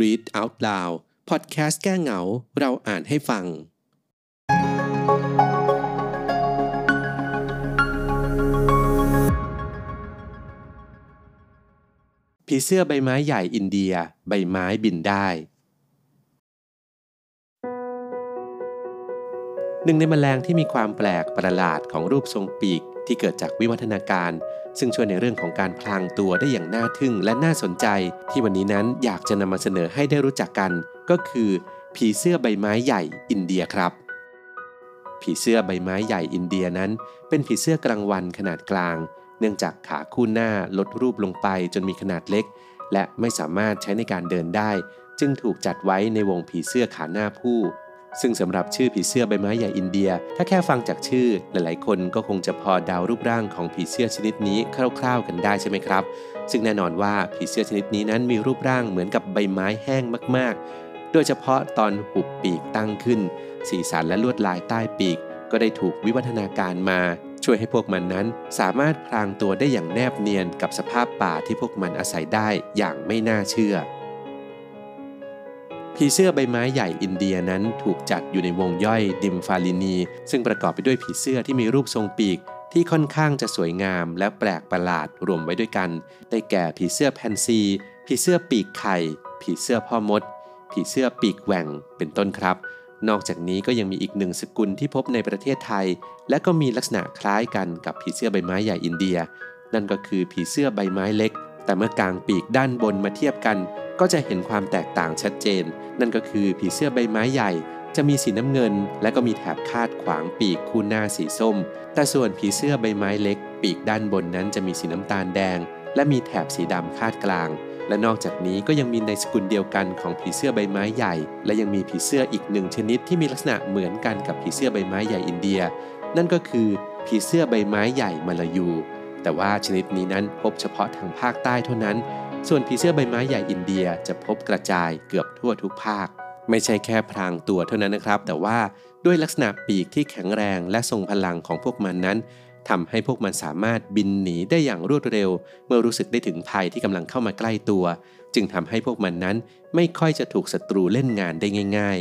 Read Out Loud พอดแคสต์แก้เหงา เราอ่านให้ฟัง ผีเสื้อใบไม้ใหญ่อินเดีย ใบไม้บินได้ หนึ่งในแมลงที่มีความแปลกประหลาดของรูปทรงปีก ที่เกิดจากวิวัฒนาการ ซึ่งช่วยในเรื่องของการพลางตัวได้อย่างน่าทึ่งและน่าสนใจ ที่วันนี้นั้นอยากจะนำมาเสนอให้ได้รู้จักกัน ก็คือ ผีเสื้อใบไม้ใหญ่อินเดียครับ ผีเสื้อใบไม้ใหญ่อินเดียนั้น เป็นผีเสื้อกลางวันขนาดกลาง เนื่องจากขาคู่หน้าลดรูปลงไปจนมีขนาดเล็ก และไม่สามารถใช้ในการเดินได้ จึงถูกจัดไว้ในวงผีเสื้อขาหน้าผู้ ซึ่งสำหรับชื่อผีเสื้อใบไม้ใหญ่อินเดีย ถ้าแค่ฟังจากชื่อหลายๆ คนก็คงจะพอเดารูปร่างของผีเสื้อชนิดนี้คร่าวๆกันได้ใช่ไหมครับ ซึ่งแน่นอนว่าผีเสื้อชนิดนี้นั้นมีรูปร่างเหมือนกับใบไม้แห้งมากๆ โดยเฉพาะตอนหุบปีกตั้งขึ้น สีสันและลวดลายใต้ปีก ก็ได้ถูกวิวัฒนาการมา ช่วยให้พวกมันนั้นสามารถพรางตัวได้อย่างแนบเนียนกับสภาพป่าที่พวกมันอาศัยได้อย่างไม่น่าเชื่อ ผีเสื้อใบไม้ใหญ่อินเดียนั้นถูกจัดอยู่ในวงย่อยดิมฟาลินี ซึ่งประกอบไปด้วยผีเสื้อที่มีรูปทรงปีกที่ค่อนข้างจะสวยงามและแปลกประหลาดรวมไว้ด้วยกัน ได้แก่ผีเสื้อแพนซี ผีเสื้อปีกไข่ ผีเสื้อพ่อมด ผีเสื้อปีกแหว่ง เป็นต้นครับ นอกจากนี้ก็ยังมีอีกหนึ่งสกุลที่พบในประเทศไทย และก็มีลักษณะคล้ายกันกับผีเสื้อใบไม้ใหญ่อินเดีย นั่นก็คือผีเสื้อใบไม้เล็ก แต่เมื่อกางปีกด้านบนมาเทียบกัน ก็จะเห็นความแตกต่างชัดเจน นั่นก็คือผีเสื้อใบไม้ใหญ่จะมีสีน้ำเงิน และก็มีแถบคาดขวางปีกคู่หน้าสีส้ม แต่ส่วนผีเสื้อใบไม้เล็ก ปีกด้านบนนั้นจะมีสีน้ำตาลแดง และมีแถบสีดำคาดกลาง และนอกจากนี้ก็ยังมีในสกุลเดียวกันของผีเสื้อใบไม้ใหญ่ และยังมีผีเสื้ออีกหนึ่งชนิดที่มีลักษณะเหมือนกันกับผีเสื้อใบไม้ใหญ่อินเดีย นั่นก็คือผีเสื้อใบไม้ใหญ่มาลายู แต่ว่าชนิดนี้นั้นพบเฉพาะทางภาคใต้เท่านั้น ส่วนผีเสื้อใบไม้ใหญ่อินเดียจะพบกระจายเกือบทั่วทุกภาค ไม่ใช่แค่พรางตัวเท่านั้นนะครับ แต่ว่าด้วยลักษณะปีกที่แข็งแรงและทรงพลังของพวกมันนั้นทำให้พวกมันสามารถบินหนีได้อย่างรวดเร็ว เมื่อรู้สึกได้ถึงภัยที่กำลังเข้ามาใกล้ตัว จึงทำให้พวกมันนั้นไม่ค่อยจะถูกศัตรูเล่นงานได้ง่าย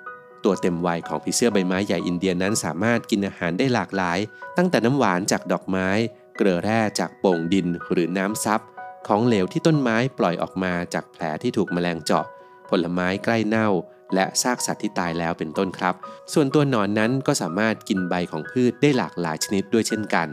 ๆ ตัวเต็มวัยของผีเสื้อใบไม้ใหญ่อินเดียนั้นสามารถกินอาหารได้หลากหลาย ตั้งแต่น้ำหวานจากดอกไม้ เกลือแร่จากโป่งดินหรือน้ำซับ ของเหลวที่ต้นไม้ปล่อยออกมาจากแผลที่ถูกแมลงเจาะ ผลไม้ใกล้เน่า และซากสัตว์ที่ตายแล้วเป็นต้นครับ ส่วนตัวหนอนนั้นก็สามารถกินใบของพืชได้หลากหลายชนิดด้วยเช่นกัน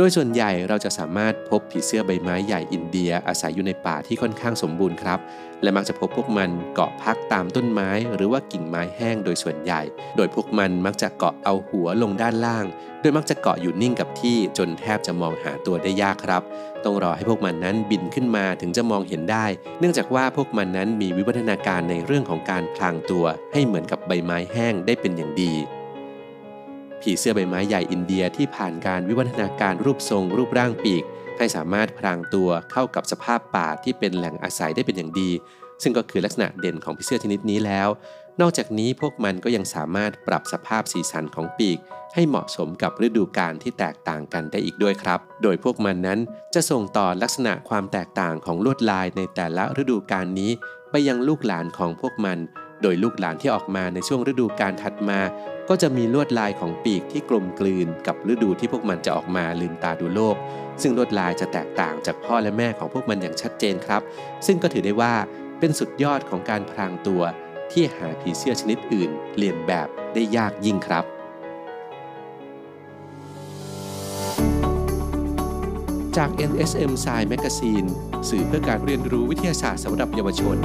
ดยส่วนใหญ่เราจะสามารถพบผีเสื้อใบไม้ใหญ่อินเดียอาศัยอยู่ในป่าที่ค่อนข้างสมบูรณ์ครับ และมักจะพบพวกมันเกาะพักตามต้นไม้ หรือว่ากิ่งไม้แห้งโดยส่วนใหญ่ โดยพวกมันมักจะเกาะเอาหัวลงด้านล่าง โดยมักจะเกาะอยู่นิ่งกับที่จนแทบจะมองหาตัวได้ยากครับ ต้องรอให้พวกมันนั้นบินขึ้นมาถึงจะมองเห็นได้ เนื่องจากว่าพวกมันนั้นมีวิวัฒนาการในเรื่องของการพลางตัว ให้เหมือนกับใบไม้แห้งได้เป็นอย่างดี ผีเสื้อใบไม้ใหญ่อินเดียที่ผ่านการวิวัฒนาการรูปทรง รูปร่างปีก ให้สามารถพรางตัวเข้ากับสภาพป่าที่เป็นแหล่งอาศัยได้เป็นอย่างดี ซึ่งก็คือลักษณะเด่นของผีเสื้อชนิดนี้แล้ว นอกจากนี้พวกมันก็ยังสามารถปรับสภาพสีสันของปีก ให้เหมาะสมกับฤดูกาลที่แตกต่างกันได้อีกด้วยครับ โดยพวกมันนั้นจะส่งต่อลักษณะความแตกต่างของลวดลายในแต่ละฤดูกาลนี้ ไปยังลูกหลานของพวกมัน โดยลูกหลานที่ออกมาในช่วงฤดูกาลถัดมา ก็จะมีลวดลายของปีกที่กลมกลืนกับฤดูที่พวกมันจะออกมาลืมตาดูโลก ซึ่งลวดลายจะแตกต่างจากพ่อและแม่ของพวกมันอย่างชัดเจนครับ ซึ่งก็ถือได้ว่าเป็นสุดยอดของการพรางตัวที่หาผีเสื้อชนิดอื่นเรียนแบบได้ยากยิ่งครับจาก NSM Science Magazine สื่อเพื่อการเรียนรู้วิทยาศาสตร์สำหรับเยาวชน